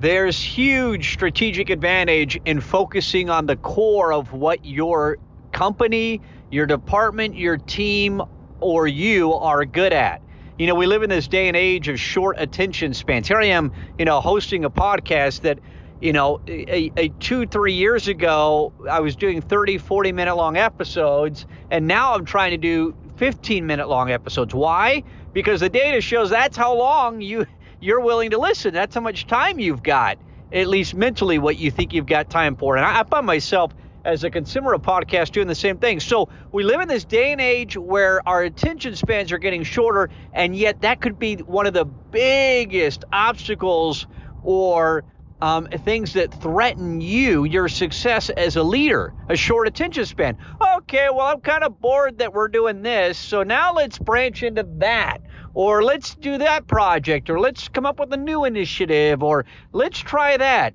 there's huge strategic advantage in focusing on the core of what your company, your department, your team, or you are good at. You know, we live in this day and age of short attention spans. Here I am, you know, hosting a podcast that, you know, a, a two, three years ago, I was doing 30, 40 minute long episodes, and now I'm trying to do 15 minute long episodes. Why? Because the data shows that's how long you you're willing to listen. That's how much time you've got, at least mentally, what you think you've got time for. And I, I find myself as a consumer of podcasts doing the same thing. So we live in this day and age where our attention spans are getting shorter, and yet that could be one of the biggest obstacles or um, things that threaten you, your success as a leader, a short attention span. Okay, well, I'm kind of bored that we're doing this, so now let's branch into that or let's do that project, or let's come up with a new initiative, or let's try that.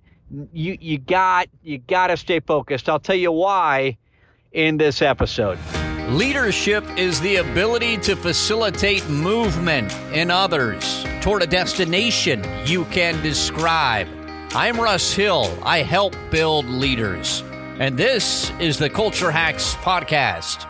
You you got you got to stay focused. I'll tell you why in this episode. Leadership is the ability to facilitate movement in others toward a destination you can describe. I'm Russ Hill. I help build leaders. And this is the Culture Hacks Podcast.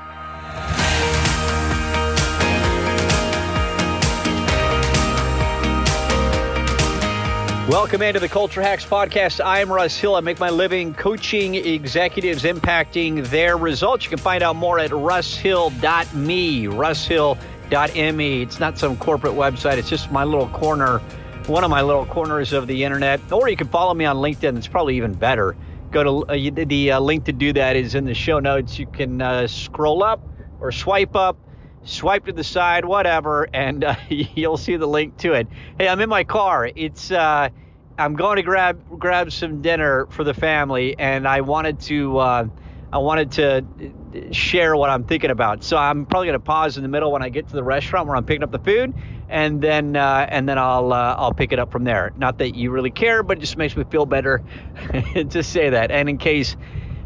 Welcome into the Culture Hacks Podcast. I'm Russ Hill. I make my living coaching executives impacting their results. You can find out more at russhill.me, russhill.me. It's not some corporate website, it's just my little corner, one of my little corners of the internet. Or you can follow me on LinkedIn. It's probably even better. Go to uh, the uh, link to do that is in the show notes. You can uh, scroll up or swipe up swipe to the side, whatever, and uh, you'll see the link to it. Hey, I'm in my car. It's uh, I'm going to grab grab some dinner for the family, and I wanted to uh, I wanted to share what I'm thinking about. So I'm probably going to pause in the middle when I get to the restaurant where I'm picking up the food, and then uh, and then I'll uh, I'll pick it up from there. Not that you really care, but it just makes me feel better to say that. And in case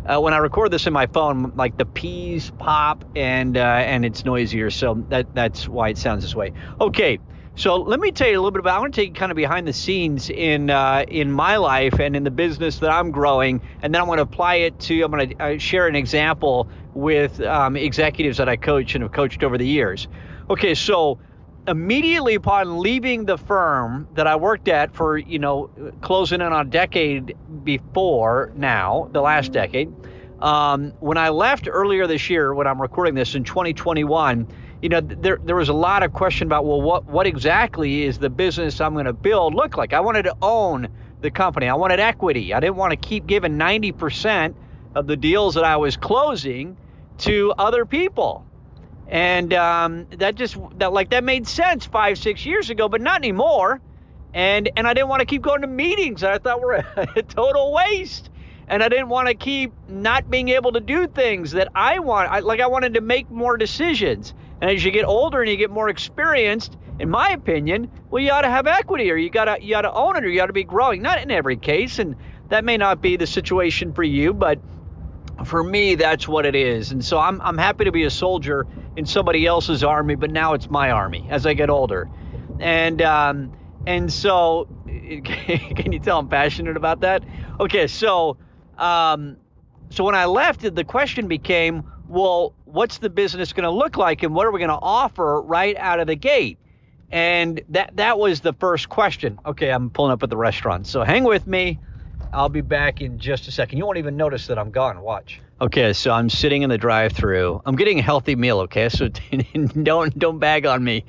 uh, when I record this in my phone, like the peas pop and uh, and it's noisier, so that that's why it sounds this way. Okay, so let me tell you a little bit about. I want to take you kind of behind the scenes in uh, in my life and in the business that I'm growing, and then I'm going to apply it to. I'm going to uh, share an example with um, executives that I coach and have coached over the years. Okay, so immediately upon leaving the firm that I worked at for, you know, closing in on a decade before now, the last decade, um, when I left earlier this year, when I'm recording this in 2021, you know, there there was a lot of question about, well, what what exactly is the business I'm going to build look like? I wanted to own the company. I wanted equity. I didn't want to keep giving 90% of the deals that I was closing to other people and um, that just that like that made sense five six years ago but not anymore. And and i didn't want to keep going to meetings. That i thought were a, total waste. And i didn't want to keep not being able to do things that i want I, like i wanted to make more decisions. And as you get older and you get more experienced in my opinion well you ought to have equity or you gotta you to own it or you to be growing. Not in every case and that may not be the situation for you but for me, that's what it is. And so I'm, I'm happy to be a soldier in somebody else's army, but now it's my army as I get older. And, um, and so, can you tell I'm passionate about that? Okay, so, um, so when I left, the question became, well, what's the business going to look like, and what are we going to offer right out of the gate? And that that was the first question. Okay, I'm pulling up at the restaurant, so hang with me. I'll be back in just a second. You won't even notice that I'm gone. Watch. Okay, so I'm sitting in the drive-through. I'm getting a healthy meal. Okay, so don't don't bag on me.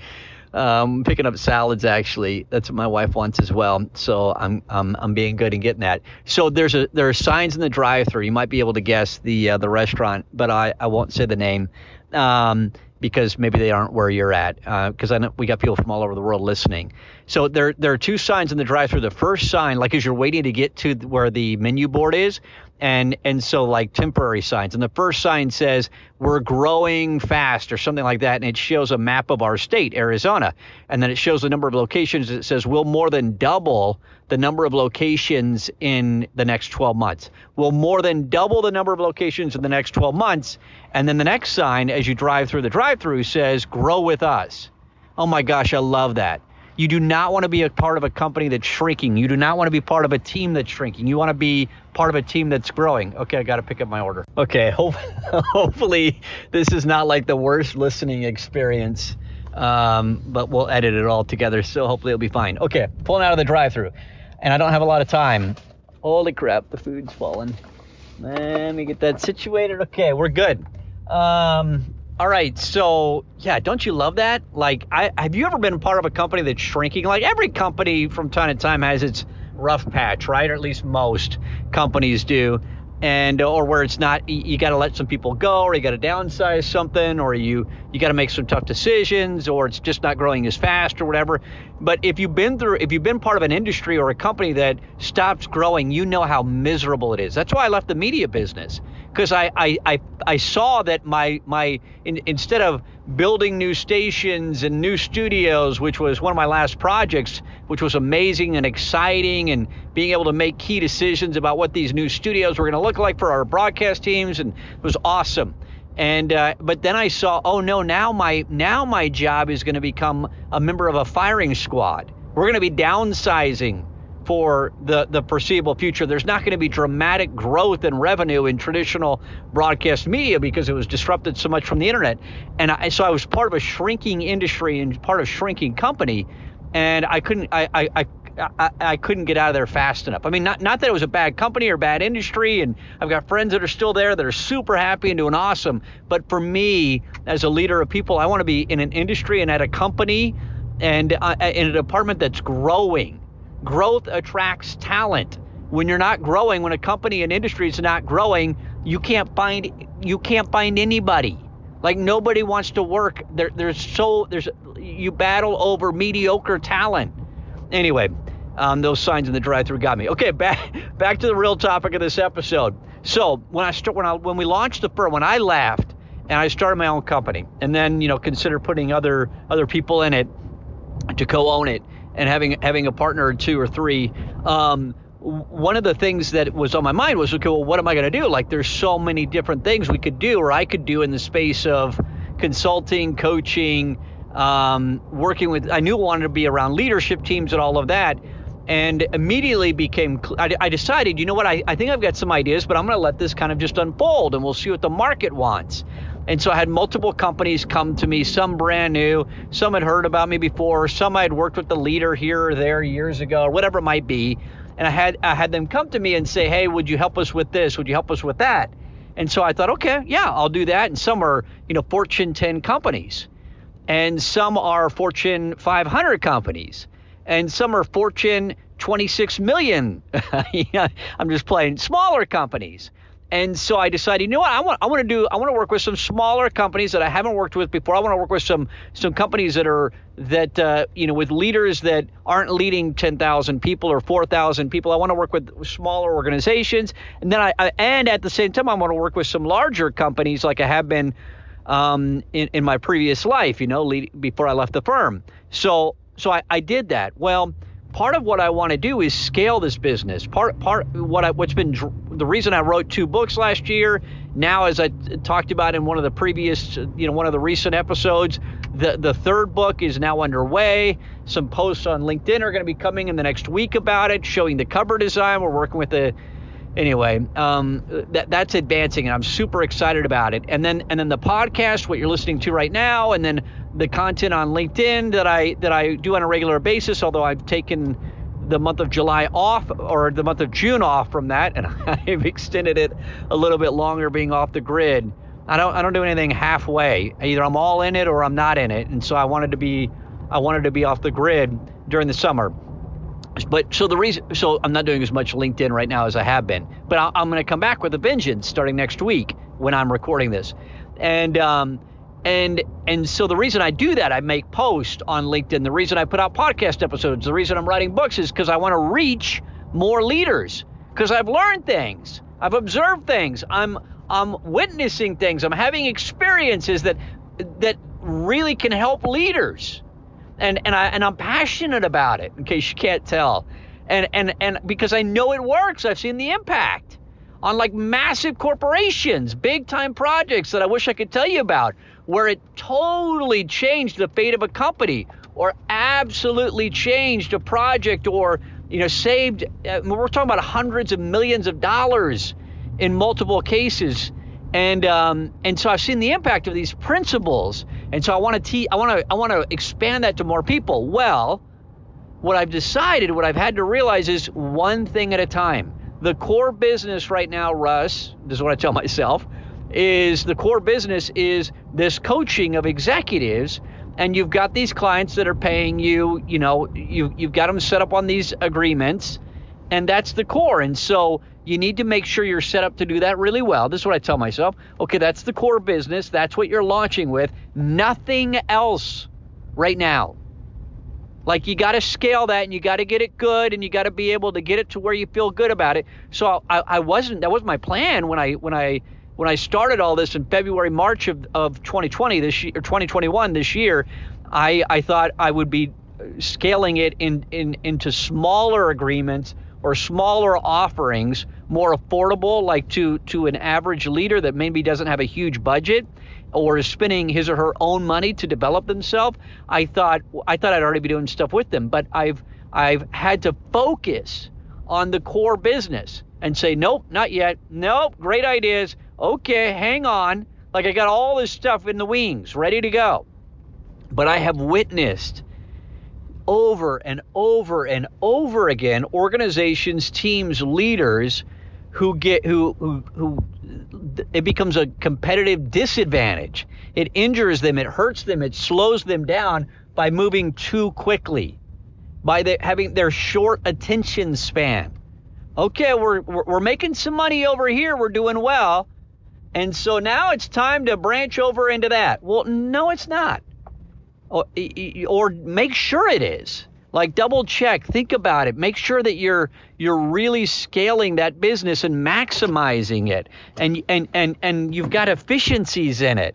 I'm um, picking up salads actually. That's what my wife wants as well. So I'm I'm I'm being good and getting that. So there's a there are signs in the drive-through. You might be able to guess the uh, the restaurant, but I I won't say the name. Um, because maybe they aren't where you're at. Because uh, I know we got people from all over the world listening. So there there are two signs in the drive-through. The first sign, like as you're waiting to get to where the menu board is, and and so like temporary signs. And the first sign says we're growing fast or something like that, and it shows a map of our state, Arizona, and then it shows the number of locations. It says we'll more than double the number of locations in the next 12 months. We'll more than double the number of locations in the next 12 months. And then the next sign, as you drive through the drive-through, says grow with us. Oh my gosh, I love that You do not want to be a part of a company that's shrinking. You do not want to be part of a team that's shrinking. You want to be part of a team that's growing. Okay, I got to pick up my order. Okay, hope, hopefully this is not like the worst listening experience, um, but we'll edit it all together, so hopefully it'll be fine. Okay, pulling out of the drive-through, and I don't have a lot of time. Holy crap, the food's falling. Let me get that situated. Okay, we're good. Um, all right, so yeah, don't you love that? Like, I have you ever been part of a company that's shrinking? Like every company from time to time has its rough patch, right? Or at least most companies do and or where it's not you got to let some people go or you got to downsize something or you you got to make some tough decisions or it's just not growing as fast or whatever but if you've been through if you've been part of an industry or a company that stops growing you know how miserable it is that's why i left the media business because I, I, I, I saw that my, my in, instead of building new stations and new studios, which was one of my last projects, which was amazing and exciting, and being able to make key decisions about what these new studios were going to look like for our broadcast teams, and it was awesome. And uh, but then I saw, oh no, now my now my job is going to become a member of a firing squad. We're going to be downsizing for the, the foreseeable future. There's not going to be dramatic growth in revenue in traditional broadcast media because it was disrupted so much from the internet. And I, so I was part of a shrinking industry and part of a shrinking company, and I couldn't I, I, I I, I, couldn't get out of there fast enough. I mean, not not that it was a bad company or bad industry, and I've got friends that are still there that are super happy and doing awesome. But for me, as a leader of people, I want to be in an industry and at a company and uh, in a department that's growing growth attracts talent. When you're not growing, when a company and industry is not growing, you can't find you can't find anybody. Like nobody wants to work. There, there's so there's you battle over mediocre talent. Anyway, um, those signs in the drive-through got me. Okay, back back to the real topic of this episode. So when I start when I when we launched the firm, when I left and I started my own company, and then you know consider putting other other people in it to co-own it and having having a partner or two or three. Um, one of the things that was on my mind was, okay, well, what am I going to do? Like, there's so many different things we could do, or I could do in the space of consulting, coaching, um, working with. I knew I wanted to be around leadership teams and all of that, and immediately became. I, I decided, you know what? I, I think I've got some ideas, but I'm going to let this kind of just unfold, and we'll see what the market wants. And so I had multiple companies come to me, some brand new, some had heard about me before, some I had worked with the leader here or there years ago, or whatever it might be. And I had I had them come to me and say, "Hey, would you help us with this? Would you help us with that?" And so I thought, "Okay, yeah, I'll do that." And some are, you know, Fortune 10 companies. And some are Fortune 500 companies. And some are Fortune 26 million. I'm just playing smaller companies. And so I decided, you know what, I want I want to do I want to work with some smaller companies that I haven't worked with before. I want to work with some some companies that are that uh, you know with leaders that aren't leading 10,000 people or 4,000 people. I want to work with smaller organizations, and then I, I, and at the same time I want to work with some larger companies like I have been um, in in my previous life. You know, lead, before I left the firm. So so I, I did that. Well part of what I want to do is scale this business. Part part what I, what's been the reason I wrote two books last year. Now, as I talked about in one of the previous, you know, one of the recent episodes, the the third book is now underway. Some posts on LinkedIn are going to be coming in the next week about it, showing the cover design. We're working with the anyway, um, that that's advancing, and I'm super excited about it. And then and then the podcast, what you're listening to right now, and then the content on LinkedIn that I that I do on a regular basis. Although I've taken the month of July off or the month of June off from that, and I've extended it a little bit longer, being off the grid. I don't I don't do anything halfway. Either I'm all in it or I'm not in it, and so I wanted to be I wanted to be off the grid during the summer. But so the reason, so I'm not doing as much LinkedIn right now as I have been, but i am going to come back with a vengeance starting next week when I'm recording this, and um, and and so the reason I do that, I make posts on LinkedIn. The reason I put out podcast episodes, the reason I'm writing books is because I want to reach more leaders. Because I've learned things, I've observed things, I'm I'm witnessing things, I'm having experiences that that really can help leaders and and I and I'm passionate about it. In case you can't tell, and and and because I know it works, I've seen the impact on like massive corporations, big time projects that I wish I could tell you about, where it totally changed the fate of a company or absolutely changed a project or you know saved uh, we're talking about hundreds of millions of dollars in multiple cases. And um, and so I've seen the impact of these principles. And so I want to te- I want to I want to expand that to more people. Well what I've decided what I've had to realize is one thing at a time. The core business right now Russ this is what I tell myself is the core business is this coaching of executives and you've got these clients that are paying you, you know, you you've got them set up on these agreements and that's the core. And so you need to make sure you're set up to do that really well. This is what I tell myself. Okay, that's the core business. That's what you're launching with. Nothing else right now. Like you got to scale that and you got to get it good and you got to be able to get it to where you feel good about it. So I, I wasn't that was my plan when I when I when I started all this in February, March of, of 2020 this year, or 2021 this year, I, I thought I would be scaling it in, in into smaller agreements or smaller offerings, more affordable, like to to an average leader that maybe doesn't have a huge budget or is spending his or her own money to develop themselves. I thought I thought I'd already be doing stuff with them, but I've I've had to focus on the core business and say, nope, not yet. Nope, great ideas okay, hang on. Like I got all this stuff in the wings, ready to go. But I have witnessed over and over and over again organizations, teams, leaders who get who who who it becomes a competitive disadvantage. It injures them, it hurts them, it slows them down by moving too quickly, by the, having their short attention span. Okay, we're, we're we're making some money over here, we're doing well, and so now it's time to branch over into that. Well, no, it's not. Or, or make sure it is. Like double check, think about it. Make sure that you're you're really scaling that business and maximizing it, and and and and you've got efficiencies in it.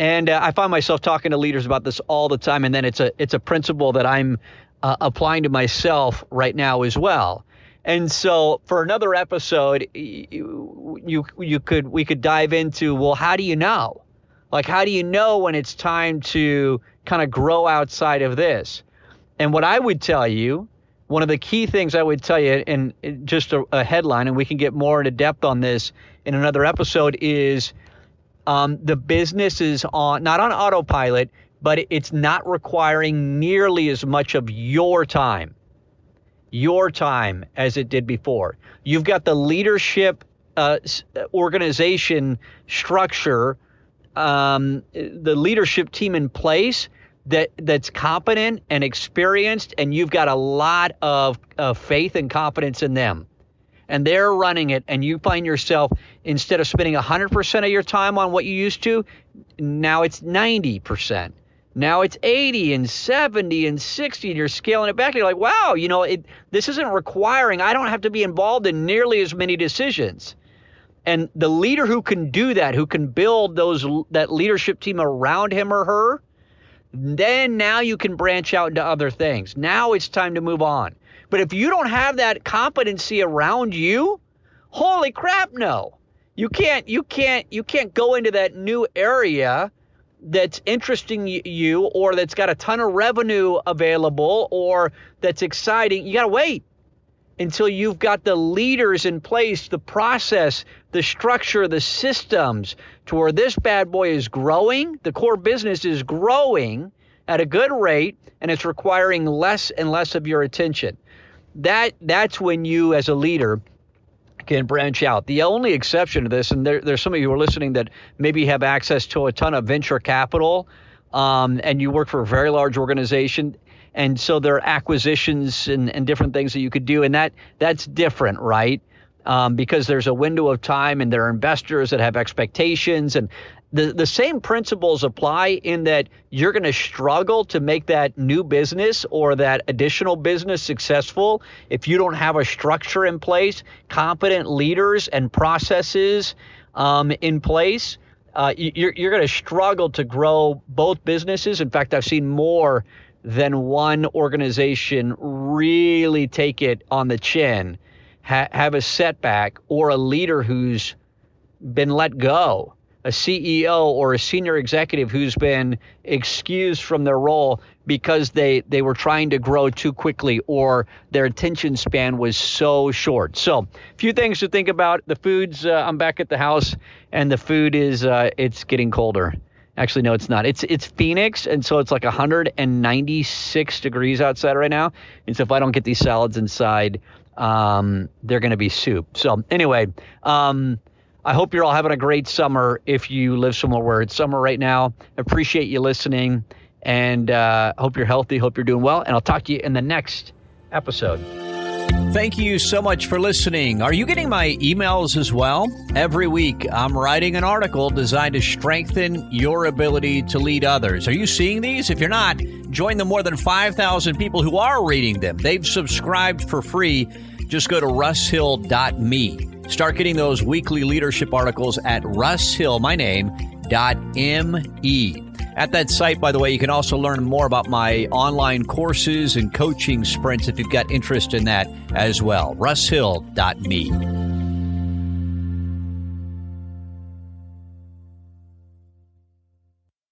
And uh, I find myself talking to leaders about this all the time, and then it's a it's a principle that I'm uh, applying to myself right now as well. And so for another episode, you, you could we could dive into well, how do you know? Like how do you know when it's time to kind of grow outside of this? And what I would tell you, one of the key things I would tell you, and just a, a headline, and we can get more into depth on this in another episode, is um, the business is on not on autopilot, but it's not requiring nearly as much of your time your time as it did before. You've got the leadership uh, organization structure, um, the leadership team in place that that's competent and experienced, and you've got a lot of, of faith and confidence in them. And they're running it, and you find yourself instead of spending 100% of your time on what you used to, now it's 90%. Now it's 80 and 70 and 60, and you're scaling it back. You're like, wow, you know, it, this isn't requiring, I don't have to be involved in nearly as many decisions. And the leader who can do that, who can build those that leadership team around him or her, then now you can branch out into other things. Now it's time to move on. But if you don't have that competency around you, holy crap, no. You can't you can't you can't go into that new area that's interesting you or that's got a ton of revenue available or that's exciting, you got to wait until you've got the leaders in place, the process, the structure, the systems to where this bad boy is growing, the core business is growing at a good rate and it's requiring less and less of your attention. That that's when you as a leader can branch out. The only exception to this, and there, there's some of you who are listening that maybe have access to a ton of venture capital, um, and you work for a very large organization, and so there are acquisitions and, and different things that you could do, and that that's different, right? Um, because there's a window of time, and there are investors that have expectations, and the, the same principles apply in that you're going to struggle to make that new business or that additional business successful if you don't have a structure in place, competent leaders and processes um, in place. Uh, you're, you're going to struggle to grow both businesses. In fact, I've seen more than one organization really take it on the chin, ha- have a setback, or a leader who's been let go a CEO or a senior executive who's been excused from their role because they they were trying to grow too quickly or their attention span was so short. So, a few things to think about. The foods. Uh, I'm back at the house, and the food is uh, it's getting colder. Actually, no, it's not. It's it's Phoenix, and so it's like 196 degrees outside right now. And so if I don't get these salads inside, um, they're going to be soup. So anyway, um, I hope you're all having a great summer. If you live somewhere where it's summer right now, appreciate you listening, and uh, hope you're healthy. Hope you're doing well, and I'll talk to you in the next episode. Thank you so much for listening. Are you getting my emails as well? Every week, I'm writing an article designed to strengthen your ability to lead others. Are you seeing these? If you're not, join the more than 5,000 people who are reading them. They've subscribed for free. Just go to russhill.me. Start getting those weekly leadership articles at russhill, my name, dot M-E. At that site, by the way, you can also learn more about my online courses and coaching sprints if you've got interest in that as well. russhill.me.